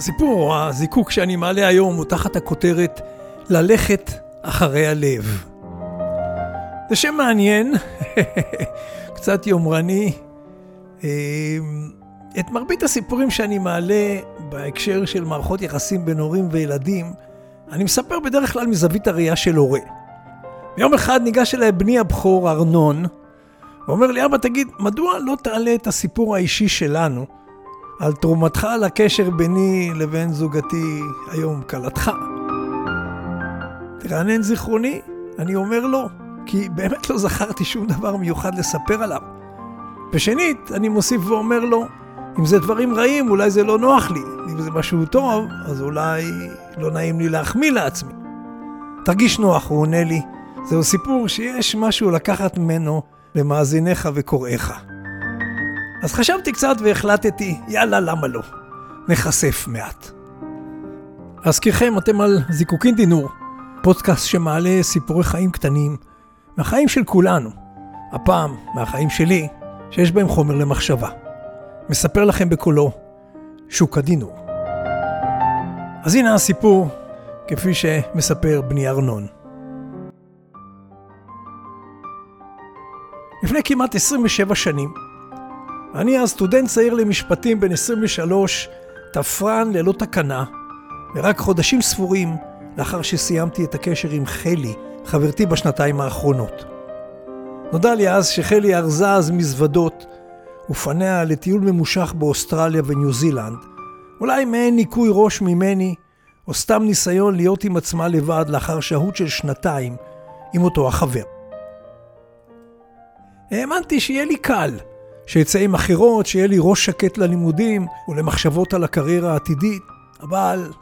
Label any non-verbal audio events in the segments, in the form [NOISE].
הסיפור הזיקוק שאני מעלה היום הוא תחת הכותרת ללכת אחרי הלב. זה שם מעניין, [LAUGHS] קצת יומרני. אמ, את מרבית הסיפורים שאני מעלה בהקשר של מערכות יחסים בין הורים וילדים, אני מספר בדרך כלל מזווית הראייה של הורה. יום אחד ניגש אליי בני הבכור ארנון, ואומר לי, אבא, תגיד, מדוע לא תעלה את הסיפור האישי שלנו על תרומתך לקשר ביני לבין זוגתי, היום כלתך? תרענן זיכרוני, אני אומר לא, כי באמת לא זכרתי שום דבר מיוחד לספר עליו. ושנית, אני מוסיף ואומר לו, אם זה דברים רעים, אולי זה לא נוח לי. אם זה משהו טוב, אז אולי לא נעים לי להחמיא לעצמי. תרגיש נוח, הוא עונה לי. זהו סיפור שיש משהו לקחת ממנו למאזיניך וקוראיך. אז חשבתי קצת והחלטתי, יאללה, למה לא? נחשף מעט. להזכירכם, אתם על זיקוקין דינור, פודקאסט שמעלה סיפורי חיים קטנים מהחיים של כולנו. הפעם, מהחיים שלי, שיש בהם חומר למחשבה. מספר לכם בקולו, שוק הדינור. אז הנה הסיפור, כפי שמספר בני ארנון. לפני כמעט 27 שנים, אני אז סטודנט צעיר למשפטים בן 23, תפרן ללא תקנה, ורק חודשים ספורים לאחר שסיימתי את הקשר עם חלי, חברתי בשנתיים האחרונות. נודע לי אז שחלי ארזה אז מזוודות ופניה לטיול ממושך באוסטרליה וניו זילנד, אולי מעין ניקוי ראש ממני, או סתם ניסיון להיות עם עצמה לבד לאחר שהות של שנתיים עם אותו החבר. האמנתי שיהיה לי קל, שאצא עם אחרות, שיהיה לי ראש שקט ללימודים ולמחשבות על הקריירה העתידית, אבל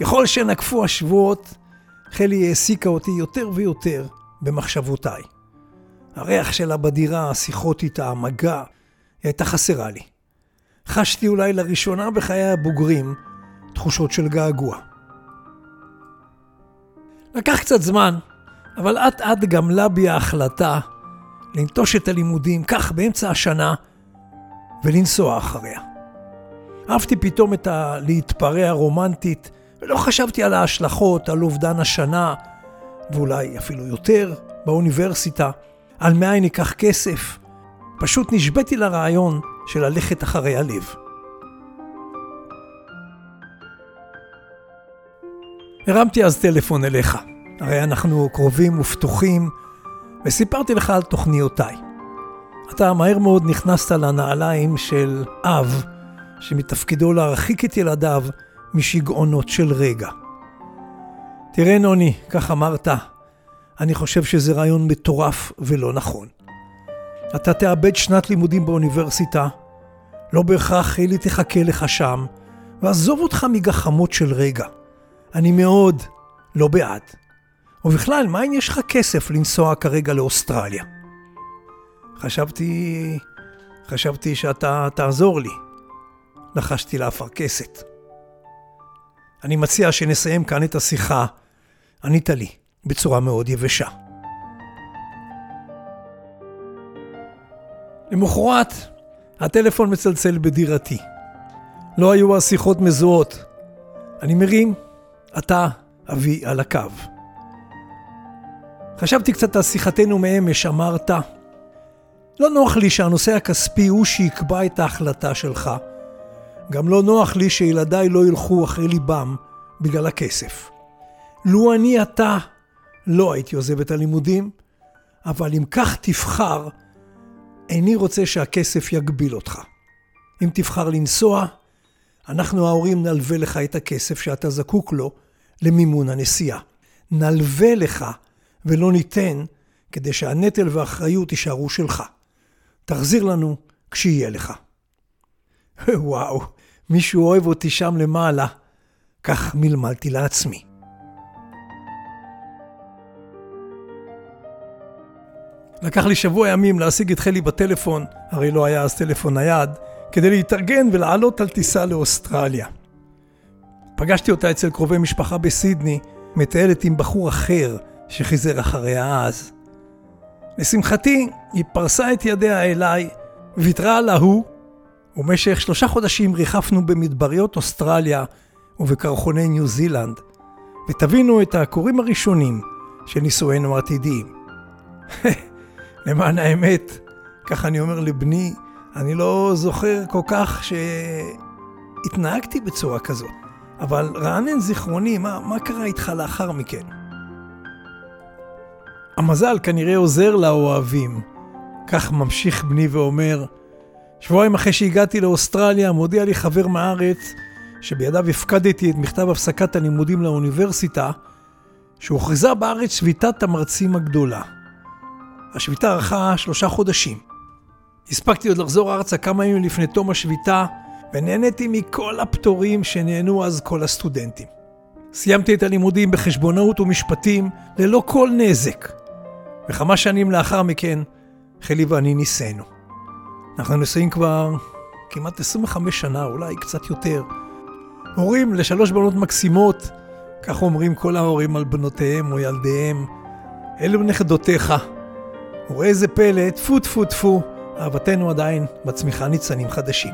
ככל שנקפו השבועות, חלי העסיקה אותי יותר ויותר במחשבותיי. הריח שלה בדירה, השיחות איתה, המגע, היא הייתה חסרה לי. חשתי אולי לראשונה בחיי הבוגרים תחושות של געגוע. לקח קצת זמן, אבל אט אט גמלה בי ההחלטה לנטוש את הלימודים, כך באמצע השנה, ולנסוע אחריה. אהבתי פתאום את הלהתפרע רומנטית, ולא חשבתי על ההשלכות, על אובדן השנה, ואולי אפילו יותר, באוניברסיטה, על מאין ניקח כסף. פשוט נשבתי לרעיון של ללכת אחרי הלב. הרמתי אז טלפון אליך, הרי אנחנו קרובים ופתוחים, וסיפרתי לך על תוכניותיי. אתה מהר מאוד נכנסת לנעליים של אב, שמתפקידו להרחיק את ילדיו משגעונות של רגע. תראה נוני, כך אמרת, אני חושב שזה רעיון מטורף ולא נכון. אתה תאבד שנת לימודים באוניברסיטה, לא בהכרח חילי תחכה לך שם, ועזוב אותך מגחמות של רגע. אני מאוד לא בעד. ובכלל, מה אם יש לך כסף לנסוע כרגע לאוסטרליה? חשבתי... חשבתי שאתה תעזור לי. לחשתי לאפרכסת. אני מציע שנסיים כאן את השיחה. ענית לי בצורה מאוד יבשה. למחרת, הטלפון מצלצל בדירתי. לא היו השיחות מזוהות. אני מרים, אתה, אבי, על הקו. חשבתי קצת על שיחתנו מאמש, אמרת, לא נוח לי שהנושא הכספי הוא שיקבע את ההחלטה שלך. גם לא נוח לי שילדיי לא ילכו אחרי ליבם בגלל הכסף. לו אני אתה, לא הייתי עוזב את הלימודים, אבל אם כך תבחר, איני רוצה שהכסף יגביל אותך. אם תבחר לנסוע, אנחנו ההורים נלווה לך את הכסף שאתה זקוק לו למימון הנסיעה. נלווה לך ולא ניתן כדי שהנטל והאחריות יישארו שלך. תחזיר לנו כשיהיה לך. [LAUGHS] וואו, מישהו אוהב אותי שם למעלה, כך מלמלתי לעצמי. לקח לי שבוע ימים להשיג את חלי בטלפון, הרי לא היה אז טלפון נייד, כדי להתארגן ולעלות על טיסה לאוסטרליה. פגשתי אותה אצל קרובי משפחה בסידני, מטיילת עם בחור אחר שחיזר אחריה אז. לשמחתי, היא פרסה את ידיה אליי, ויתרה על ההוא, ובמשך שלושה חודשים ריחפנו במדבריות אוסטרליה ובקרחוני ניו זילנד, ותבינו את הכורים הראשונים של נישואינו העתידיים. [LAUGHS] למען האמת, ככה אני אומר לבני, אני לא זוכר כל כך שהתנהגתי בצורה כזאת, אבל רענן זיכרוני, מה, מה קרה איתך לאחר מכן? המזל כנראה עוזר לאוהבים. כך ממשיך בני ואומר, שבועיים אחרי שהגעתי לאוסטרליה, מודיע לי חבר מהארץ, שבידיו הפקדתי את מכתב הפסקת הלימודים לאוניברסיטה, שהוכרזה בארץ שביתת המרצים הגדולה. השביתה ארכה שלושה חודשים. הספקתי עוד לחזור ארצה כמה ימים לפני תום השביתה, ונהניתי מכל הפטורים שנהנו אז כל הסטודנטים. סיימתי את הלימודים בחשבונאות ומשפטים ללא כל נזק, וכמה שנים לאחר מכן, חלי ואני נישאנו. אנחנו נשואים כבר כמעט 25 שנה, אולי קצת יותר. הורים לשלוש בנות מקסימות, כך אומרים כל ההורים על בנותיהם או ילדיהם. אלו נכדותיך. וראה איזה פלא, טפו טפו טפו, אהבתנו עדיין מצמיחה ניצנים חדשים.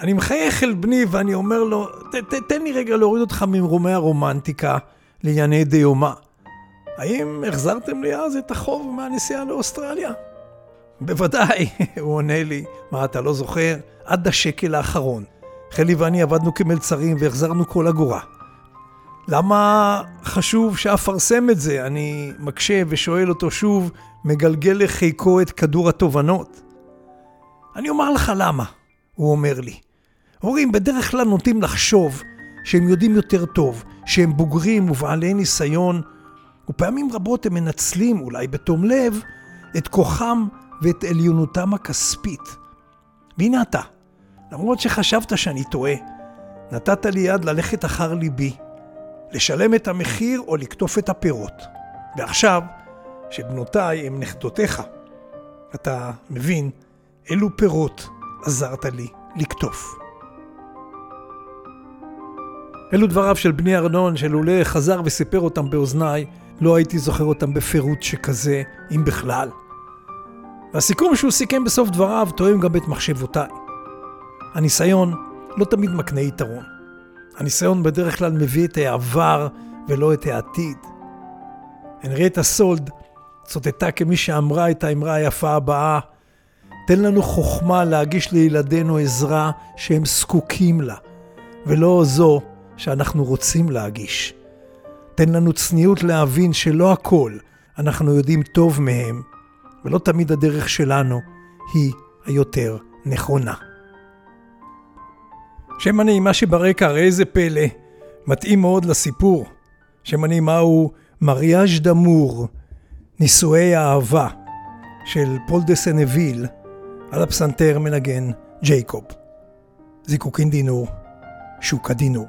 אני מחייך אל בני ואני אומר לו, תן לי רגע להוריד אותך ממרומי הרומנטיקה לענייני דיומא. האם החזרתם לי אז את החוב מהנסיעה לאוסטרליה? בוודאי, [LAUGHS] הוא עונה לי. מה, אתה לא זוכר? עד השקל האחרון. חלי ואני עבדנו כמלצרים והחזרנו כל אגורה. למה חשוב שאפרסם את זה? אני מקשה ושואל אותו שוב, מגלגל לחיקו את כדור התובנות. אני אומר לך למה, הוא אומר לי. הורים בדרך כלל נוטים לחשוב שהם יודעים יותר טוב, שהם בוגרים ובעלי ניסיון, ופעמים רבות הם מנצלים, אולי בתום לב, את כוחם ואת עליונותם הכספית. והנה אתה, למרות שחשבת שאני טועה, נתת לי יד ללכת אחר ליבי, לשלם את המחיר או לקטוף את הפירות. ועכשיו, שבנותיי הם נכדותיך, אתה מבין אילו פירות עזרת לי לקטוף. אלו דבריו של בני ארנון, שלולא חזר וסיפר אותם באוזניי, לא הייתי זוכר אותם בפירוט שכזה, אם בכלל. והסיכום שהוא סיכם בסוף דבריו תואם גם את מחשבותיי. הניסיון לא תמיד מקנה יתרון. הניסיון בדרך כלל מביא את העבר ולא את העתיד. הנריאטה סולד צוטטה כמי שאמרה את האמרה היפה הבאה, תן לנו חוכמה להגיש לילדינו עזרה שהם זקוקים לה, ולא זו שאנחנו רוצים להגיש. תן לנו צניעות להבין שלא הכל אנחנו יודעים טוב מהם, ולא תמיד הדרך שלנו היא היותר נכונה. שם הנעימה שברקע, ראה איזה פלא, מתאים מאוד לסיפור. שם הנעימה הוא מריאז' דמור, נישואי האהבה, של פול דה סנביל, על הפסנתר מנגן ג'ייקוב. זיקוקין דינור, שוקה דינור.